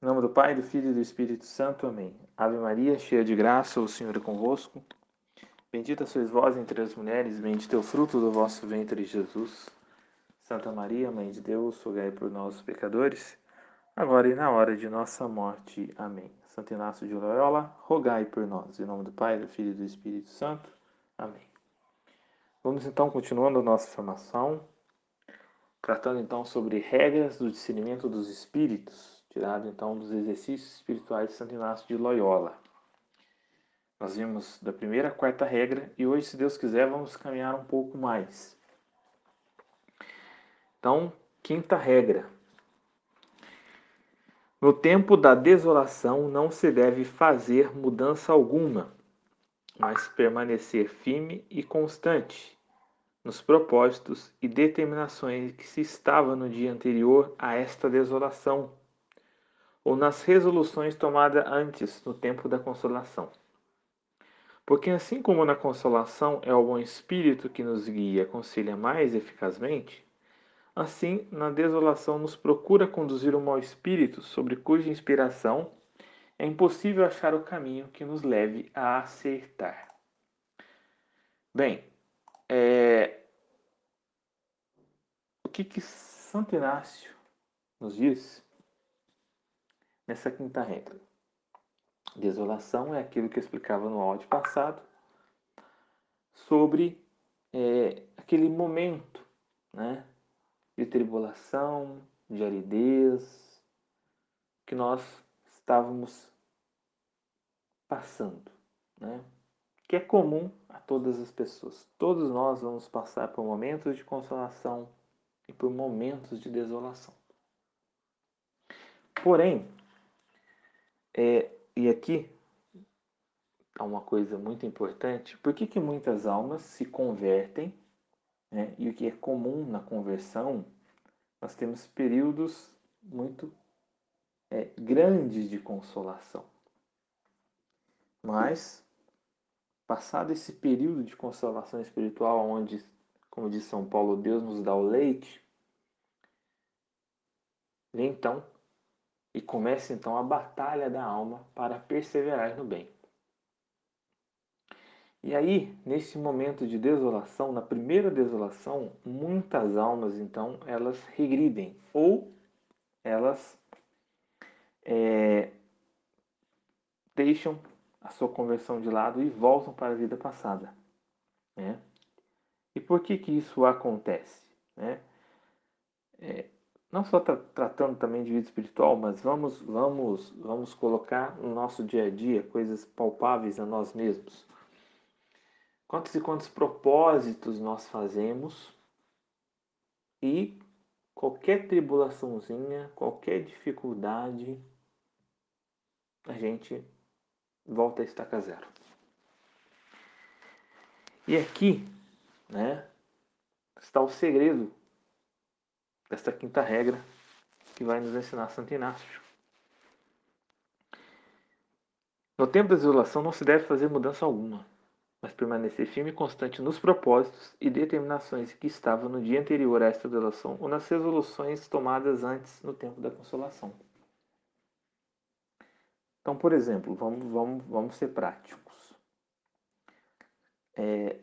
Em nome do Pai, do Filho e do Espírito Santo. Amém. Ave Maria, cheia de graça, o Senhor é convosco. Bendita sois vós entre as mulheres, bendito é o fruto do vosso ventre, Jesus. Santa Maria, Mãe de Deus, rogai por nós, pecadores, agora e na hora de nossa morte. Amém. Santo Inácio de Loyola, rogai por nós. Em nome do Pai, do Filho e do Espírito Santo. Amém. Vamos então continuando a nossa formação, tratando então sobre regras do discernimento dos espíritos tirado então dos exercícios espirituais de Santo Inácio de Loyola. Nós vimos da primeira quarta regra e hoje, se Deus quiser, vamos caminhar um pouco mais. Então, quinta regra. No tempo da desolação não se deve fazer mudança alguma, mas permanecer firme e constante nos propósitos e determinações que se estava no dia anterior a esta desolação ou nas resoluções tomadas antes, no tempo da consolação. Porque assim como na consolação é o bom espírito que nos guia e aconselha mais eficazmente, assim na desolação nos procura conduzir o mau espírito sobre cuja inspiração é impossível achar o caminho que nos leve a acertar. Bem, é... o que, que Santo Inácio nos diz nessa quinta regra. Desolação é aquilo que eu explicava no áudio passado sobre é, aquele momento né, de tribulação, de aridez que nós estávamos passando, né? que é comum a todas as pessoas. Todos nós vamos passar por momentos de consolação e por momentos de desolação. Porém, é, e aqui há uma coisa muito importante. Por que, que muitas almas se convertem? Né? E o que é comum na conversão, nós temos períodos muito é, grandes de consolação. Mas, passado esse período de consolação espiritual, onde, como diz São Paulo, Deus nos dá o leite, vem então e começa então a batalha da alma para perseverar no bem. E aí, nesse momento de desolação, na primeira desolação, muitas almas então elas regridem ou elas é, deixam a sua conversão de lado e voltam para a vida passada. Né? E por que que isso acontece? Né? É, não só tra tratando também de vida espiritual, mas vamos, vamos, vamos colocar no nosso dia a dia coisas palpáveis a nós mesmos. Quantos e quantos propósitos nós fazemos e qualquer tribulaçãozinha, qualquer dificuldade, a gente volta a estaca zero. E aqui, né, está o segredo desta quinta regra que vai nos ensinar Santo Inácio. No tempo da isolação não se deve fazer mudança alguma, mas permanecer firme e constante nos propósitos e determinações que estavam no dia anterior a esta isolação ou nas resoluções tomadas antes no tempo da consolação. Então, por exemplo, vamos, vamos, vamos ser práticos. É,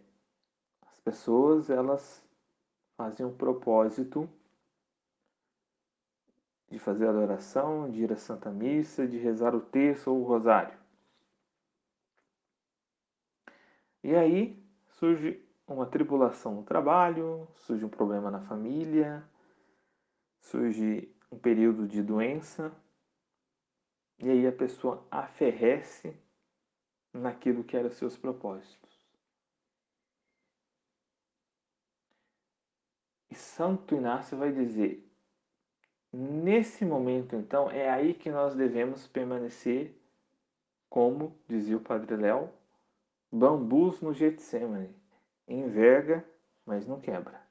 as pessoas elas fazem um propósito de fazer adoração, de ir à Santa Missa, de rezar o terço ou o rosário. E aí surge uma tribulação no trabalho, surge um problema na família, surge um período de doença, e aí a pessoa aferrece naquilo que eram seus propósitos. E Santo Inácio vai dizer: Nesse momento, então, é aí que nós devemos permanecer, como dizia o Padre Léo, bambus no Getsemane. Enverga, mas não quebra.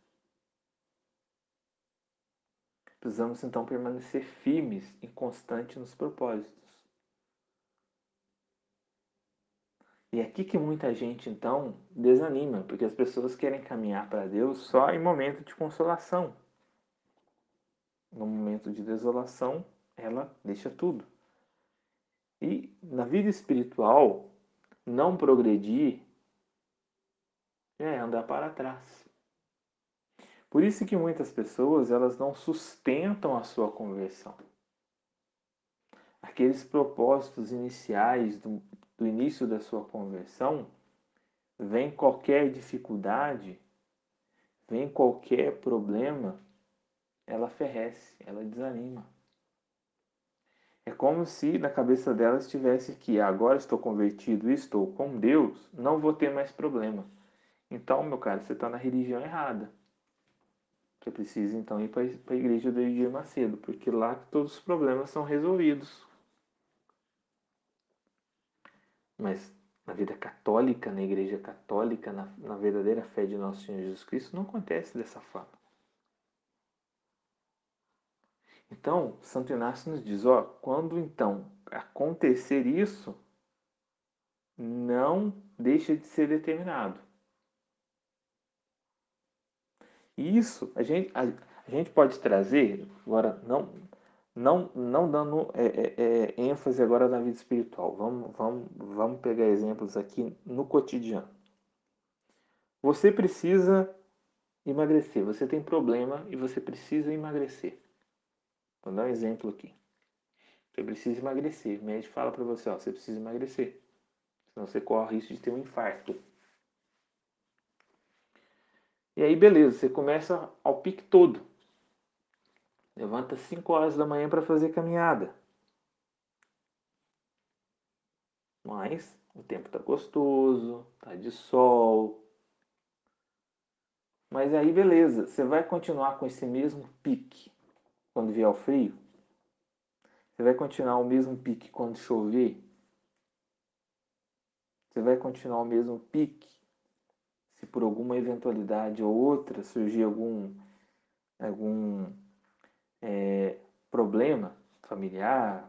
Precisamos então permanecer firmes e constantes nos propósitos. E é aqui que muita gente então desanima, porque as pessoas querem caminhar para Deus só em momento de consolação no momento de desolação, ela deixa tudo. E na vida espiritual, não progredir é andar para trás. Por isso que muitas pessoas elas não sustentam a sua conversão. Aqueles propósitos iniciais do, do início da sua conversão, vem qualquer dificuldade, vem qualquer problema, ela ferrece, ela desanima. É como se na cabeça dela estivesse que agora estou convertido e estou com Deus, não vou ter mais problema. Então, meu cara, você está na religião errada. Você precisa então ir para a igreja do Edir Macedo, porque lá todos os problemas são resolvidos. Mas na vida católica, na igreja católica, na, na verdadeira fé de nosso Senhor Jesus Cristo, não acontece dessa forma. Então, Santo Inácio nos diz, ó, quando então acontecer isso, não deixa de ser determinado. Isso a gente, a, a gente pode trazer, agora não, não, não dando é, é, é, ênfase agora na vida espiritual, vamos, vamos, vamos pegar exemplos aqui no cotidiano. Você precisa emagrecer, você tem problema e você precisa emagrecer. Vou dar um exemplo aqui. Você precisa emagrecer. O médico fala para você, ó, você precisa emagrecer. Senão você corre o risco de ter um infarto. E aí, beleza, você começa ao pique todo. Levanta 5 horas da manhã para fazer caminhada. Mas o tempo tá gostoso, tá de sol. Mas aí, beleza, você vai continuar com esse mesmo pique quando vier o frio? Você vai continuar o mesmo pique quando chover? Você vai continuar o mesmo pique se por alguma eventualidade ou outra surgir algum, algum é, problema familiar,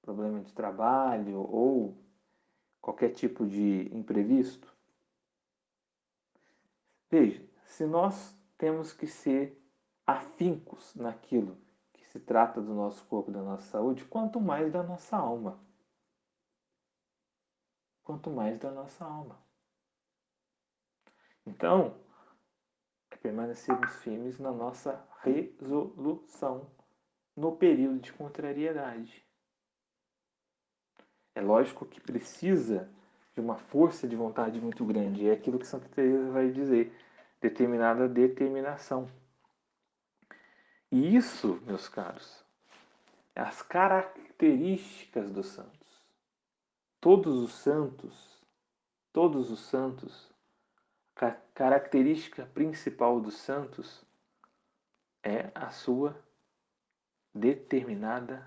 problema de trabalho ou qualquer tipo de imprevisto? Veja, se nós temos que ser afincos naquilo se trata do nosso corpo, da nossa saúde, quanto mais da nossa alma. Quanto mais da nossa alma. Então, é permanecermos firmes na nossa resolução no período de contrariedade. É lógico que precisa de uma força de vontade muito grande. É aquilo que Santa Teresa vai dizer, determinada determinação. E isso, meus caros, é as características dos santos. Todos os santos, todos os santos característica principal dos santos é a sua determinada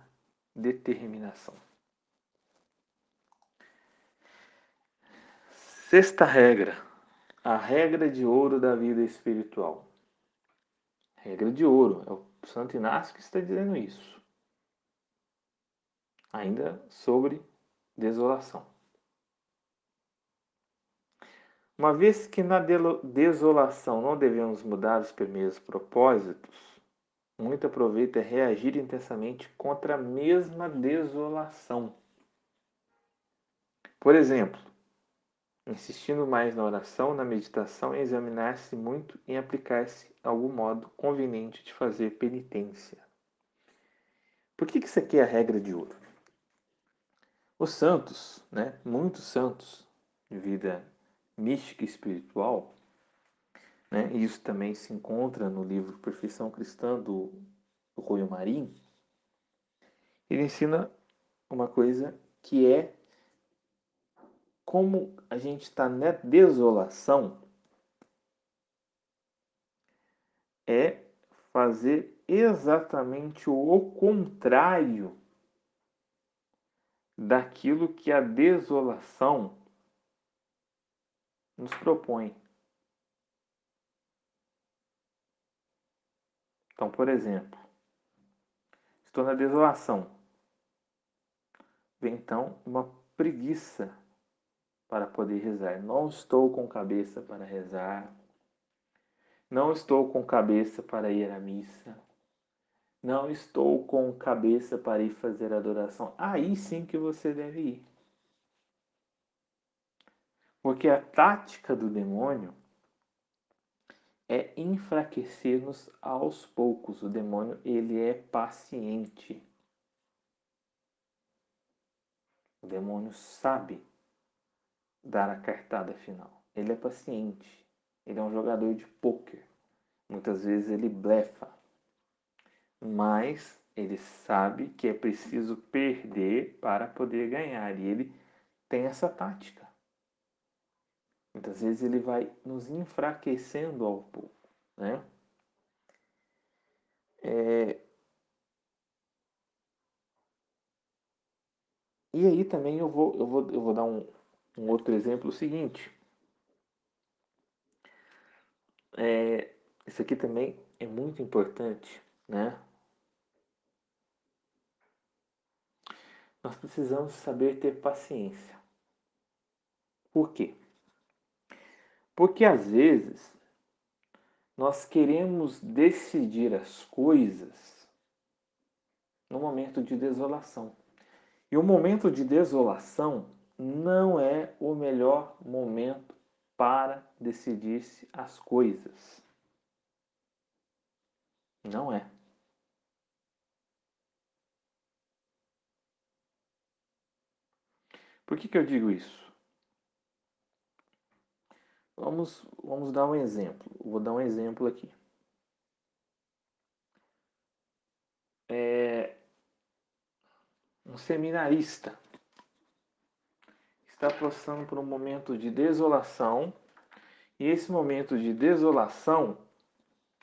determinação. Sexta regra, a regra de ouro da vida espiritual. Regra de ouro, é o Santo Inácio que está dizendo isso. Ainda sobre desolação. Uma vez que na desolação não devemos mudar os primeiros propósitos, muito aproveita reagir intensamente contra a mesma desolação. Por exemplo, insistindo mais na oração, na meditação, examinar-se muito em aplicar-se algum modo conveniente de fazer penitência. Por que, que isso aqui é a regra de ouro? Os santos, né, muitos santos de vida mística e espiritual, né? e isso também se encontra no livro Perfeição Cristã do, do Royo Marim, ele ensina uma coisa que é como a gente está na desolação, é fazer exatamente o contrário daquilo que a desolação nos propõe. Então, por exemplo, estou na desolação. Vem então uma preguiça para poder rezar. Não estou com cabeça para rezar. Não estou com cabeça para ir à missa. Não estou com cabeça para ir fazer adoração. Aí sim que você deve ir. Porque a tática do demônio é enfraquecer-nos aos poucos. O demônio, ele é paciente. O demônio sabe dar a cartada final. Ele é paciente. Ele é um jogador de pôquer. Muitas vezes ele blefa. Mas ele sabe que é preciso perder para poder ganhar. E ele tem essa tática. Muitas vezes ele vai nos enfraquecendo ao pouco, né? É... E aí também eu vou, eu vou, eu vou dar um, um outro exemplo o seguinte. É, isso aqui também é muito importante, né? Nós precisamos saber ter paciência. Por quê? Porque às vezes nós queremos decidir as coisas no momento de desolação. E o momento de desolação não é o melhor momento para decidir-se as coisas. Não é. Por que, que eu digo isso? Vamos, vamos dar um exemplo. Vou dar um exemplo aqui. É, um seminarista está passando por um momento de desolação e esse momento de desolação,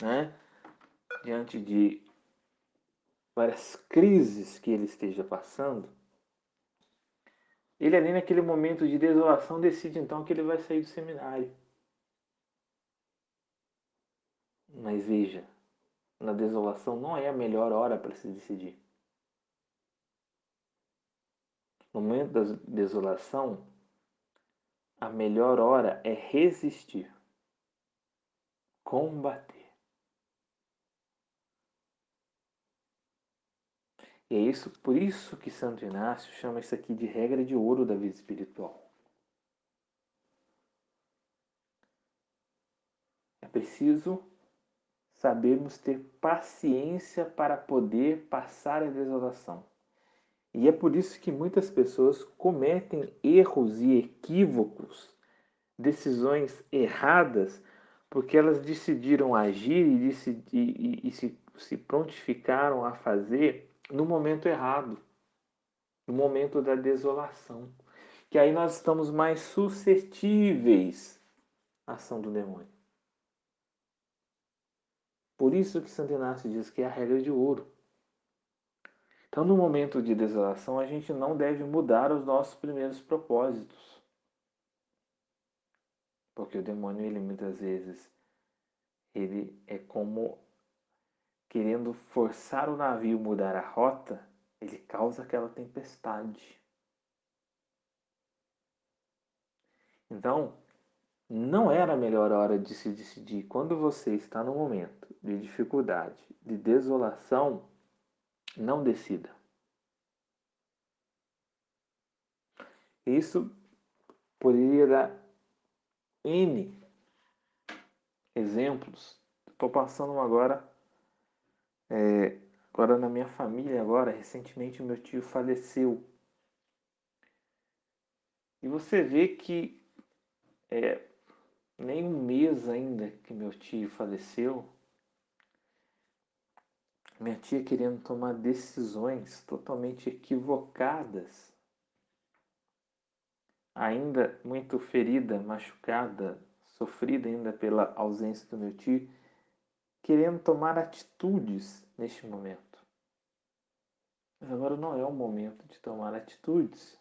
né, diante de várias crises que ele esteja passando, ele ali naquele momento de desolação decide então que ele vai sair do seminário. Mas veja, na desolação não é a melhor hora para se decidir. No momento da desolação, a melhor hora é resistir, combater. E é isso, por isso que Santo Inácio chama isso aqui de regra de ouro da vida espiritual. É preciso sabermos ter paciência para poder passar a desolação. E é por isso que muitas pessoas cometem erros e equívocos, decisões erradas, porque elas decidiram agir e, decidi, e, e se, se prontificaram a fazer no momento errado, no momento da desolação. Que aí nós estamos mais suscetíveis à ação do demônio. Por isso que Santo Inácio diz que é a regra de ouro. Então, no momento de desolação, a gente não deve mudar os nossos primeiros propósitos. Porque o demônio, ele muitas vezes, ele é como querendo forçar o navio mudar a rota, ele causa aquela tempestade. Então, não era a melhor hora de se decidir. Quando você está no momento de dificuldade, de desolação, não decida. Isso poderia dar N exemplos. Estou passando agora, é, agora na minha família agora, recentemente meu tio faleceu. E você vê que é, nem um mês ainda que meu tio faleceu, minha tia querendo tomar decisões totalmente equivocadas, ainda muito ferida, machucada, sofrida ainda pela ausência do meu tio, querendo tomar atitudes neste momento. Mas agora não é o momento de tomar atitudes.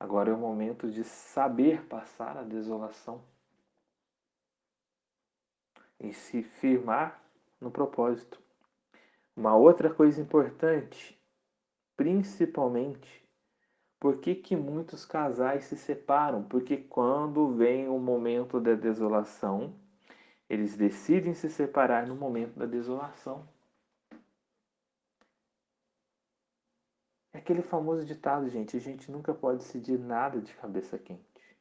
Agora é o momento de saber passar a desolação e se firmar no propósito. Uma outra coisa importante, principalmente, por que, que muitos casais se separam? Porque quando vem o momento da desolação, eles decidem se separar no momento da desolação. É aquele famoso ditado, gente: a gente nunca pode decidir nada de cabeça quente.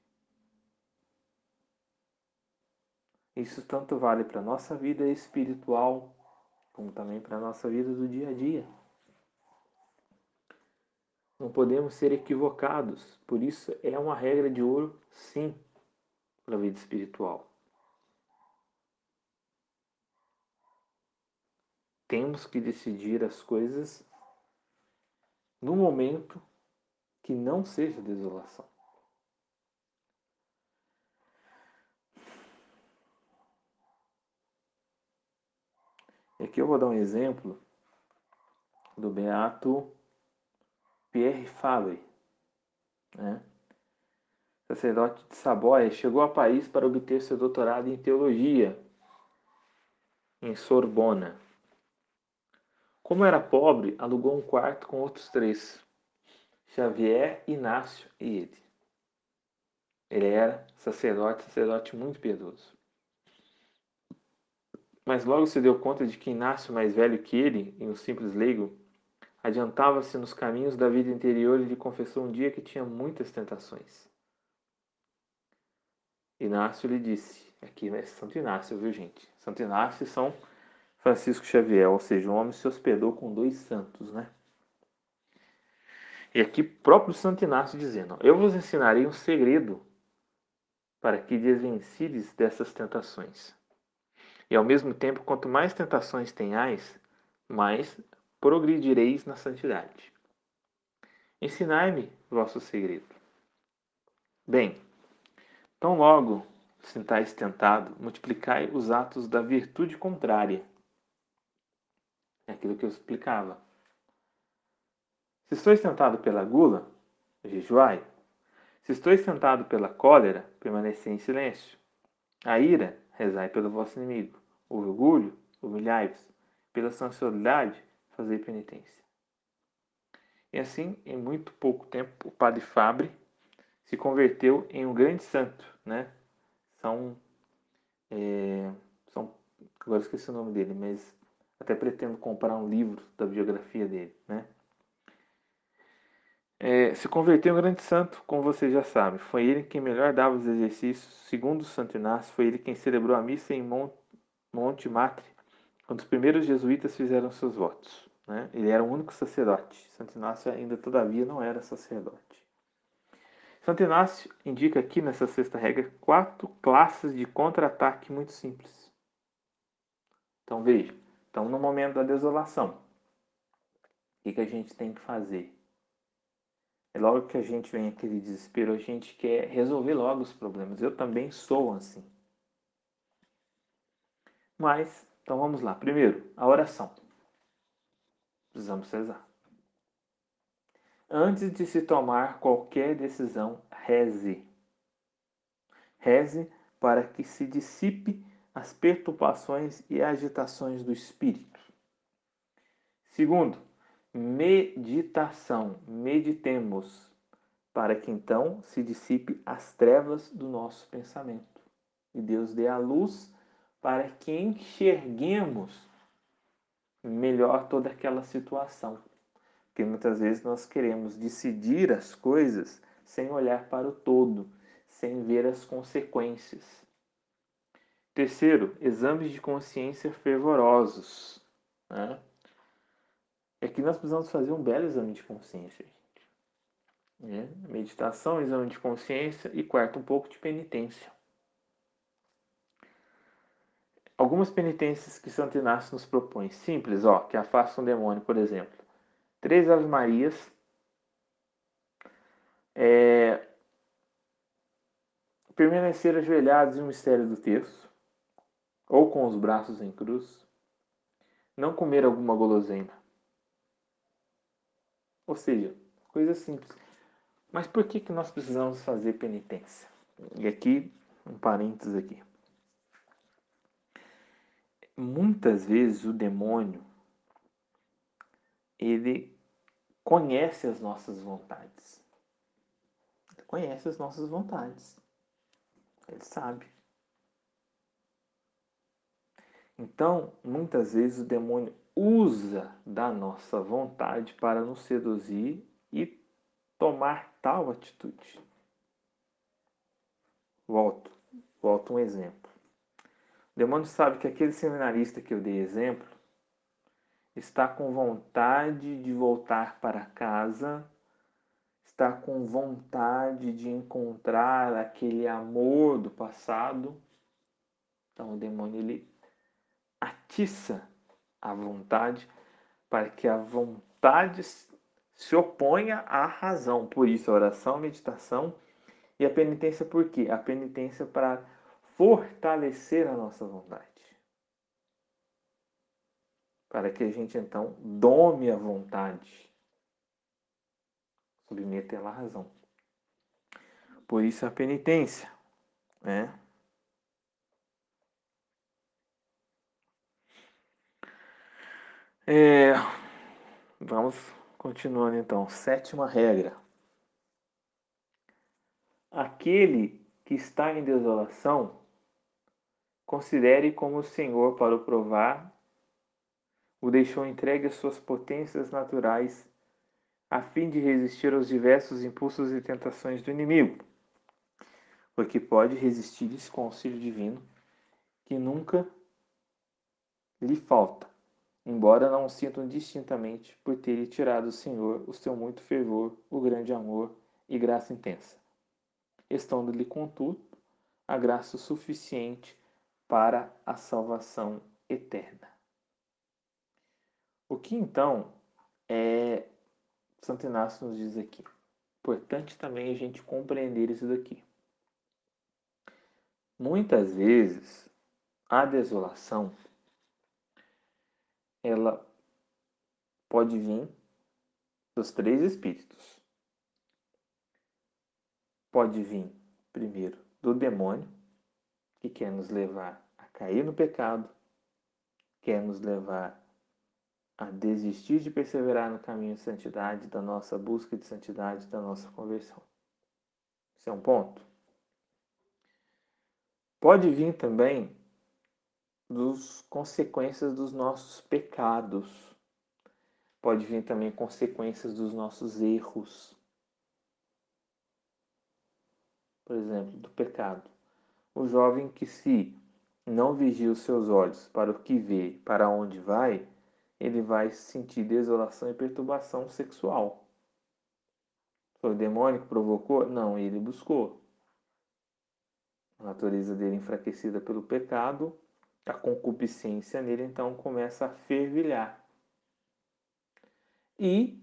Isso tanto vale para a nossa vida espiritual, como também para a nossa vida do dia a dia. Não podemos ser equivocados, por isso é uma regra de ouro, sim, para a vida espiritual. Temos que decidir as coisas no momento que não seja desolação. E aqui eu vou dar um exemplo do beato Pierre Fabre, né? sacerdote de Saboia, chegou a Paris para obter seu doutorado em teologia em Sorbona. Como era pobre, alugou um quarto com outros três: Xavier, Inácio e ele. Ele era sacerdote, sacerdote muito piedoso. Mas logo se deu conta de que Inácio, mais velho que ele, e um simples leigo, adiantava-se nos caminhos da vida interior e lhe confessou um dia que tinha muitas tentações. Inácio lhe disse, aqui é Santo Inácio, viu gente? Santo Inácio e São Francisco Xavier, ou seja, o homem se hospedou com dois santos, né? E aqui próprio Santo Inácio dizendo, eu vos ensinarei um segredo para que desvencides dessas tentações. E ao mesmo tempo, quanto mais tentações tenhais, mais progredireis na santidade. Ensinai-me vosso segredo. Bem, tão logo sintais tentado, multiplicai os atos da virtude contrária. É aquilo que eu explicava. Se estou tentado pela gula, jejuai. Se estou tentado pela cólera, permanecei em silêncio. A ira, rezai pelo vosso inimigo orgulho, humilhai-vos, pela sensualidade, fazei penitência. E assim, em muito pouco tempo, o padre Fabre se converteu em um grande santo, né? São, é, são agora esqueci o nome dele, mas até pretendo comprar um livro da biografia dele, né? É, se converteu em um grande santo, como vocês já sabem. Foi ele quem melhor dava os exercícios. Segundo Santo Inácio, foi ele quem celebrou a missa em Monte Monte Matre, quando os primeiros jesuítas fizeram seus votos. Né? Ele era o único sacerdote. Santo Inácio ainda, todavia, não era sacerdote. Santo Inácio indica aqui nessa sexta regra quatro classes de contra-ataque muito simples. Então veja, estamos no momento da desolação. O que, que a gente tem que fazer? É logo que a gente vem aquele desespero, a gente quer resolver logo os problemas. Eu também sou assim. Mas, então vamos lá. Primeiro, a oração. Precisamos rezar. Antes de se tomar qualquer decisão, reze. Reze para que se dissipe as perturbações e agitações do espírito. Segundo, meditação. Meditemos para que então se dissipe as trevas do nosso pensamento e Deus dê a luz para que enxerguemos melhor toda aquela situação. Porque muitas vezes nós queremos decidir as coisas sem olhar para o todo, sem ver as consequências. Terceiro, exames de consciência fervorosos. Né? É que nós precisamos fazer um belo exame de consciência. Gente. É, meditação, exame de consciência e quarto, um pouco de penitência. Algumas penitências que Santo Inácio nos propõe, simples, ó, que afasta um demônio, por exemplo. Três Ave Marias, é, permanecer ajoelhados em um mistério do terço, ou com os braços em cruz, não comer alguma guloseima. Ou seja, coisa simples. Mas por que, que nós precisamos fazer penitência? E aqui, um parênteses aqui muitas vezes o demônio ele conhece as nossas vontades. Ele conhece as nossas vontades. Ele sabe. Então, muitas vezes o demônio usa da nossa vontade para nos seduzir e tomar tal atitude. Volto, volto um exemplo. O demônio sabe que aquele seminarista que eu dei exemplo está com vontade de voltar para casa, está com vontade de encontrar aquele amor do passado. Então o demônio ele atiça a vontade para que a vontade se oponha à razão. Por isso a oração, a meditação e a penitência por quê? A penitência para fortalecer a nossa vontade. Para que a gente então dome a vontade, submeta ela à razão. Por isso a penitência, né? É, vamos continuando então. Sétima regra. Aquele que está em desolação Considere como o Senhor, para o provar, o deixou entregue às suas potências naturais, a fim de resistir aos diversos impulsos e tentações do inimigo, porque pode resistir-lhes com auxílio divino, que nunca lhe falta, embora não o sintam distintamente por ter tirado o Senhor o seu muito fervor, o grande amor e graça intensa, estando-lhe, contudo, a graça suficiente para a salvação eterna. O que então é Santo Inácio nos diz aqui? Importante também a gente compreender isso daqui. Muitas vezes a desolação ela pode vir dos três espíritos. Pode vir primeiro do demônio, que quer nos levar cair no pecado, quer nos levar a desistir de perseverar no caminho de santidade, da nossa busca de santidade, da nossa conversão. Esse é um ponto. Pode vir também dos consequências dos nossos pecados. Pode vir também consequências dos nossos erros. Por exemplo, do pecado. O jovem que se não vigia os seus olhos para o que vê, para onde vai, ele vai sentir desolação e perturbação sexual. Foi o demônio que provocou? Não, ele buscou. A natureza dele enfraquecida pelo pecado, a concupiscência nele então começa a fervilhar. E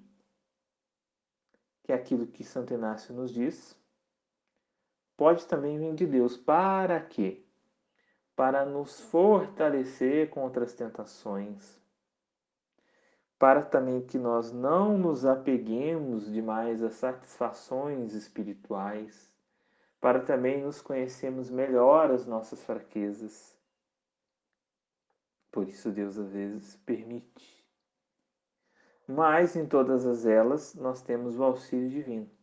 que é aquilo que Santo Inácio nos diz, pode também vir de Deus. Para quê? Para nos fortalecer contra as tentações. Para também que nós não nos apeguemos demais às satisfações espirituais. Para também nos conhecermos melhor as nossas fraquezas. Por isso Deus às vezes permite. Mas em todas as elas nós temos o auxílio divino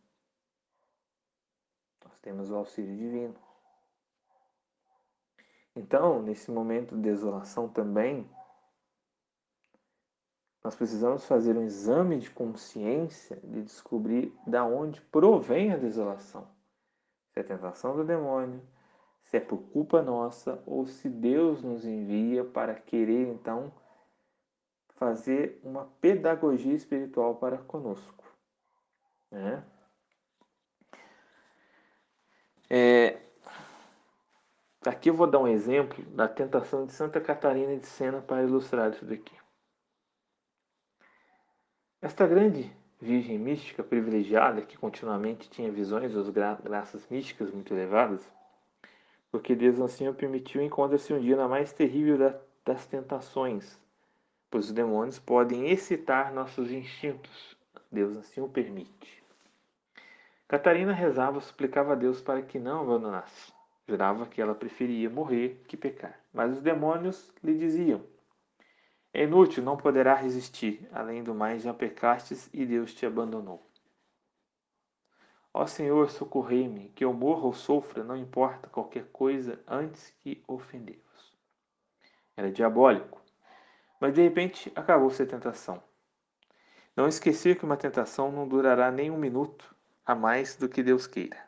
temos o auxílio divino. Então, nesse momento de desolação também, nós precisamos fazer um exame de consciência de descobrir da onde provém a desolação. Se é tentação do demônio, se é por culpa nossa ou se Deus nos envia para querer então fazer uma pedagogia espiritual para conosco. Né? É, aqui eu vou dar um exemplo da tentação de Santa Catarina de Sena para ilustrar isso daqui. Esta grande virgem mística privilegiada, que continuamente tinha visões das gra graças místicas muito elevadas, porque Deus assim o permitiu, encontra-se um dia na mais terrível da, das tentações, pois os demônios podem excitar nossos instintos. Deus assim o permite. Catarina rezava, suplicava a Deus para que não abandonasse. Jurava que ela preferia morrer que pecar. Mas os demônios lhe diziam: É inútil, não poderá resistir. Além do mais, já pecastes e Deus te abandonou. Ó Senhor, socorrei-me, que eu morra ou sofra, não importa qualquer coisa antes que ofendê-vos. Era diabólico. Mas de repente acabou-se a tentação. Não esquecer que uma tentação não durará nem um minuto a mais do que Deus queira.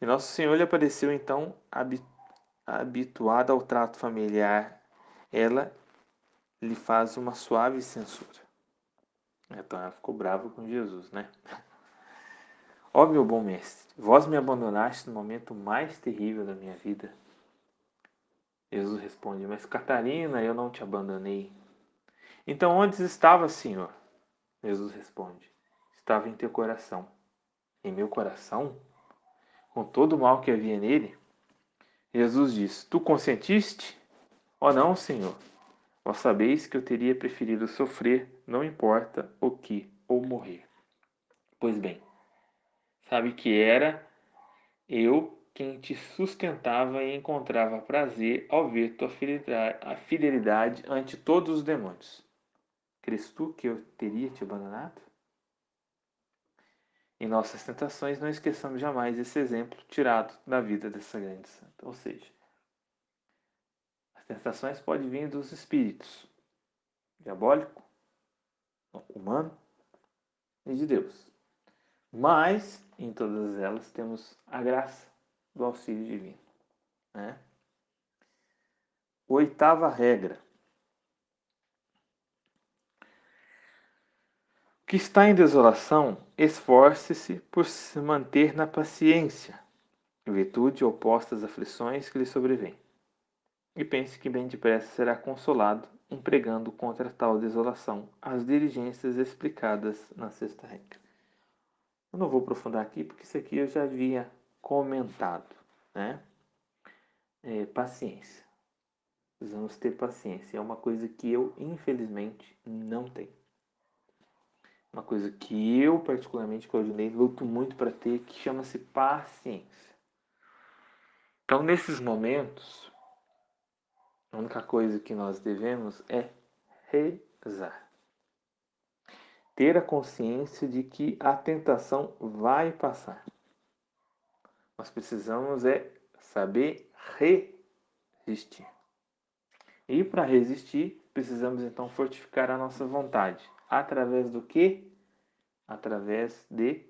E Nosso Senhor lhe apareceu então habituada ao trato familiar. Ela lhe faz uma suave censura. Então ela ficou brava com Jesus, né? Ó meu bom mestre, vós me abandonaste no momento mais terrível da minha vida. Jesus responde: Mas Catarina, eu não te abandonei. Então onde estava, Senhor? Jesus responde: Estava em teu coração. Em meu coração? Com todo o mal que havia nele? Jesus diz: Tu consentiste? Oh, não, Senhor. Vós sabeis que eu teria preferido sofrer, não importa o que, ou morrer. Pois bem, sabe que era eu quem te sustentava e encontrava prazer ao ver tua fidelidade ante todos os demônios. Crês tu que eu teria te abandonado? Em nossas tentações, não esqueçamos jamais esse exemplo tirado da vida dessa grande santa. Ou seja, as tentações podem vir dos espíritos diabólico, humano e de Deus. Mas, em todas elas, temos a graça do auxílio divino. Né? Oitava regra. Que está em desolação, esforce-se por se manter na paciência, em virtude opostas às aflições que lhe sobrevêm. E pense que bem depressa será consolado, empregando contra tal desolação as diligências explicadas na sexta regra. Eu não vou aprofundar aqui, porque isso aqui eu já havia comentado, né? É, paciência. Precisamos ter paciência. É uma coisa que eu, infelizmente, não tenho uma coisa que eu, particularmente, Claudinei, luto muito para ter, que chama-se paciência. Então, nesses momentos, a única coisa que nós devemos é rezar. Ter a consciência de que a tentação vai passar. Nós precisamos é saber resistir. E para resistir, precisamos então fortificar a nossa vontade Através do que? Através de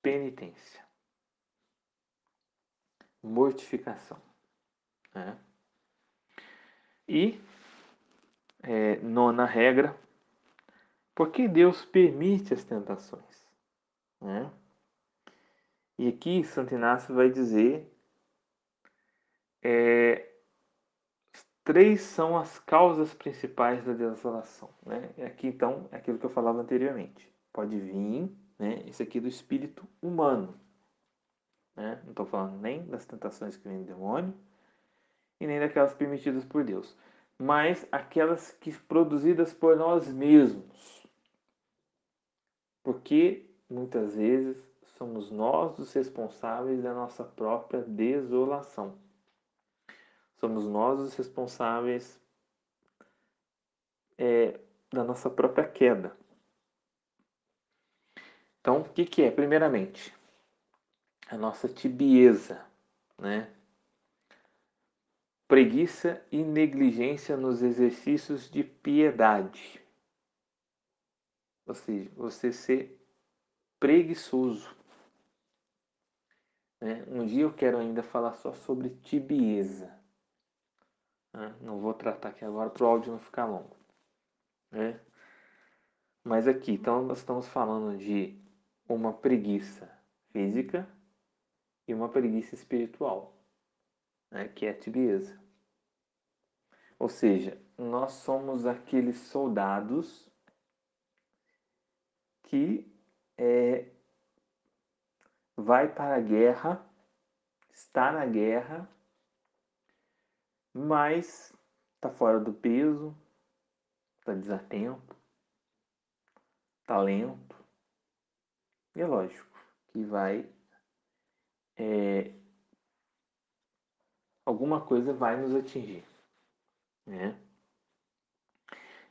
penitência, mortificação. Né? E, é, nona regra, por que Deus permite as tentações? Né? E aqui Santo Inácio vai dizer é, três são as causas principais da desolação. Né? E aqui então é aquilo que eu falava anteriormente. Pode vir, né? Isso aqui é do espírito humano. Né? Não estou falando nem das tentações que vêm do demônio e nem daquelas permitidas por Deus, mas aquelas que produzidas por nós mesmos. Porque muitas vezes somos nós os responsáveis da nossa própria desolação. Somos nós os responsáveis é, da nossa própria queda. Então, o que, que é? Primeiramente, a nossa tibieza, né? Preguiça e negligência nos exercícios de piedade. Ou seja, você ser preguiçoso. Né? Um dia eu quero ainda falar só sobre tibieza. Né? Não vou tratar aqui agora para o áudio não ficar longo. Né? Mas aqui, então, nós estamos falando de uma preguiça física e uma preguiça espiritual, né? que é a tibieza. Ou seja, nós somos aqueles soldados que é, vai para a guerra, está na guerra mas tá fora do peso, tá desatento, tá lento. E é lógico que vai. É, alguma coisa vai nos atingir. Né?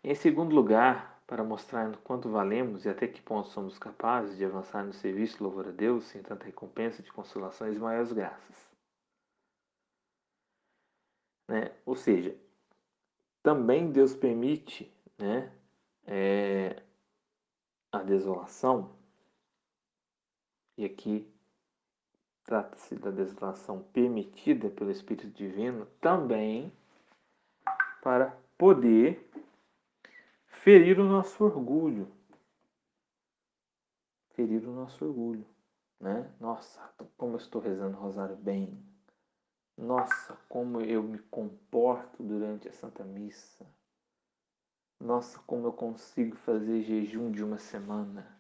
Em segundo lugar, para mostrar quanto valemos e até que ponto somos capazes de avançar no serviço louvor a Deus sem tanta recompensa de consolações e maiores graças. Né? Ou seja, também Deus permite né, é, a desolação, e aqui trata-se da desolação permitida pelo Espírito Divino, também para poder ferir o nosso orgulho. Ferir o nosso orgulho, né? Nossa, como eu estou rezando o rosário bem. Nossa, como eu me comporto durante a Santa Missa. Nossa, como eu consigo fazer jejum de uma semana.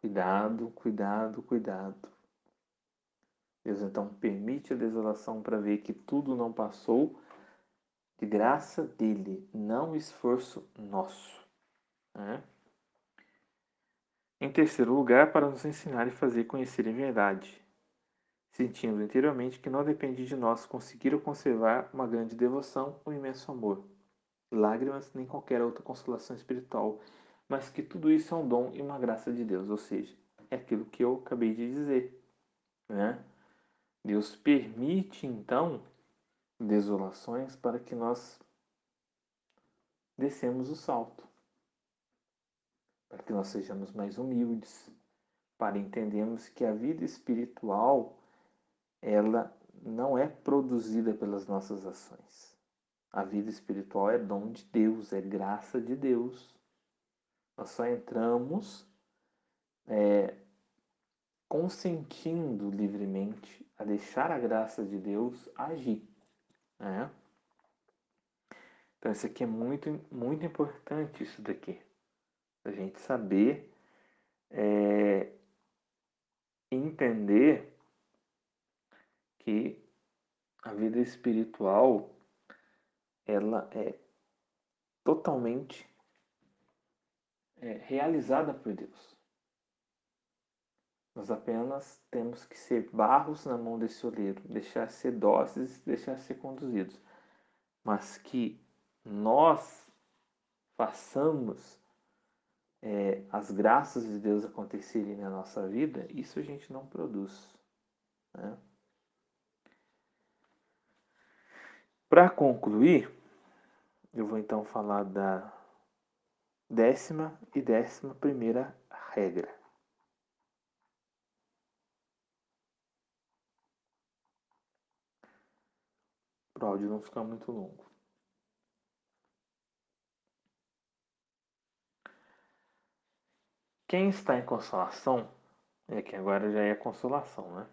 Cuidado, cuidado, cuidado. Deus então permite a desolação para ver que tudo não passou de graça dele, não esforço nosso. Né? Em terceiro lugar, para nos ensinar e fazer conhecer a verdade, sentindo interiormente que não depende de nós conseguir ou conservar uma grande devoção ou imenso amor, lágrimas nem qualquer outra consolação espiritual, mas que tudo isso é um dom e uma graça de Deus, ou seja, é aquilo que eu acabei de dizer, né? Deus permite então desolações para que nós descemos o salto, para que nós sejamos mais humildes, para entendermos que a vida espiritual ela não é produzida pelas nossas ações. A vida espiritual é dom de Deus, é graça de Deus. Nós só entramos é, consentindo livremente a deixar a graça de Deus agir. Né? Então isso aqui é muito, muito importante isso daqui. A gente saber é, entender que a vida espiritual ela é totalmente é, realizada por Deus. Nós apenas temos que ser barros na mão desse oleiro, deixar ser dóceis, deixar ser conduzidos. Mas que nós façamos é, as graças de Deus acontecerem na nossa vida, isso a gente não produz. Né? Para concluir, eu vou então falar da décima e décima primeira regra. para o áudio não ficar muito longo. Quem está em consolação, é que agora já é consolação, né?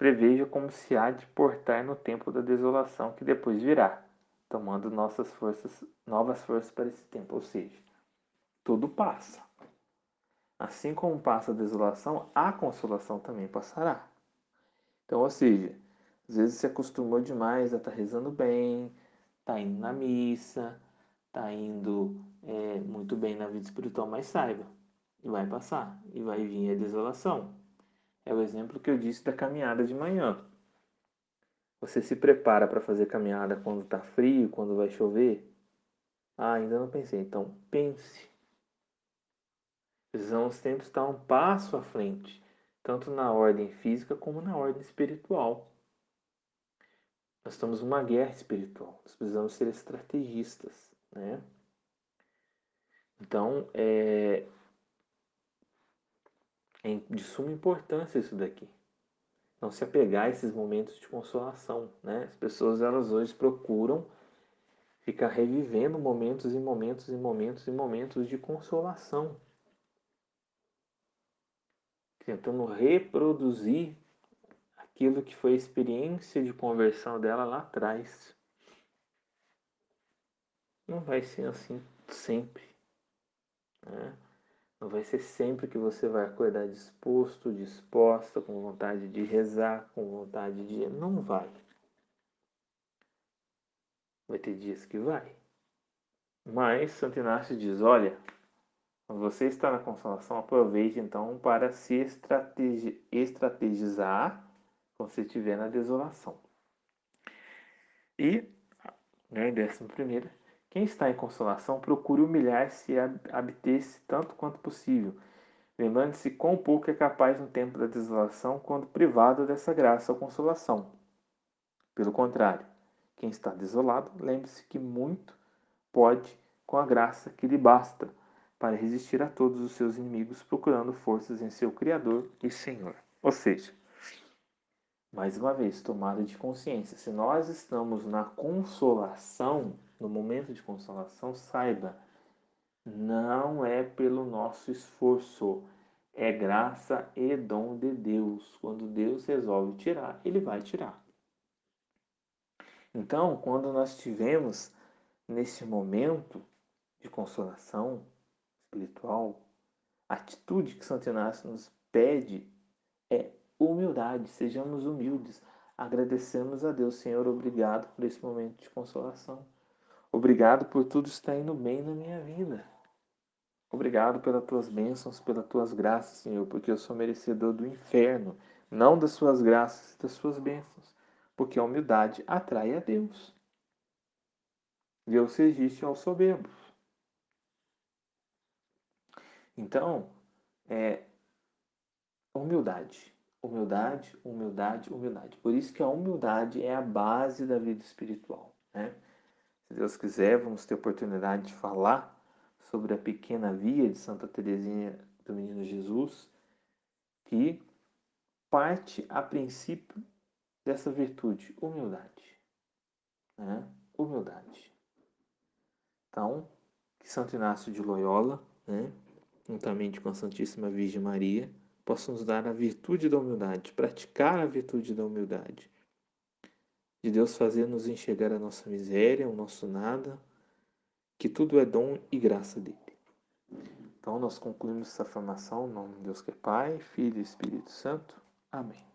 Preveja como se há de portar no tempo da desolação que depois virá, tomando nossas forças, novas forças para esse tempo. Ou seja, tudo passa. Assim como passa a desolação, a consolação também passará. Então, ou seja, às vezes se acostumou demais a estar tá rezando bem, tá indo na missa, tá indo é, muito bem na vida espiritual, mas saiba, vai passar e vai vir a desolação. É o exemplo que eu disse da caminhada de manhã. Você se prepara para fazer caminhada quando está frio, quando vai chover? Ah, ainda não pensei. Então pense. Precisamos sempre estar um passo à frente, tanto na ordem física como na ordem espiritual. Nós estamos numa guerra espiritual. Nós precisamos ser estrategistas, né? Então, é, é de suma importância isso daqui. Não se apegar a esses momentos de consolação, né? As pessoas, elas hoje procuram ficar revivendo momentos e momentos e momentos e momentos de consolação. Tentando reproduzir aquilo que foi a experiência de conversão dela lá atrás. Não vai ser assim sempre. Né? Não vai ser sempre que você vai acordar disposto, disposta, com vontade de rezar, com vontade de. Não vai. Vai ter dias que vai. Mas Santo Inácio diz: olha, você está na consolação, aproveite então para se estrategi estrategizar quando você estiver na desolação. E, né, décimo primeiro, quem está em consolação, procure humilhar-se e abter-se tanto quanto possível, lembrando-se quão pouco é capaz no tempo da desolação quando privado dessa graça ou consolação. Pelo contrário, quem está desolado, lembre-se que muito pode com a graça que lhe basta para resistir a todos os seus inimigos, procurando forças em seu Criador e Senhor. Ou seja, mais uma vez, tomada de consciência. Se nós estamos na consolação, no momento de consolação, saiba, não é pelo nosso esforço, é graça e dom de Deus. Quando Deus resolve tirar, Ele vai tirar. Então, quando nós tivemos nesse momento de consolação espiritual, a atitude que Santo Inácio nos pede é humildade, sejamos humildes. Agradecemos a Deus, Senhor, obrigado por esse momento de consolação. Obrigado por tudo estar indo bem na minha vida. Obrigado pelas tuas bênçãos, pelas tuas graças, Senhor, porque eu sou merecedor do inferno, não das suas graças, das suas bênçãos, porque a humildade atrai a Deus. Deus resiste aos soberbos. Então, é humildade, humildade, humildade, humildade. Por isso que a humildade é a base da vida espiritual. Né? Se Deus quiser, vamos ter oportunidade de falar sobre a pequena via de Santa Teresinha do Menino Jesus, que parte a princípio dessa virtude, humildade. Né? Humildade. Então, que Santo Inácio de Loyola, né, juntamente com a Santíssima Virgem Maria, possa nos dar a virtude da humildade, praticar a virtude da humildade. De Deus fazer nos enxergar a nossa miséria, o nosso nada, que tudo é dom e graça dele. Então, nós concluímos essa formação em nome de Deus que é Pai, Filho e Espírito Santo. Amém.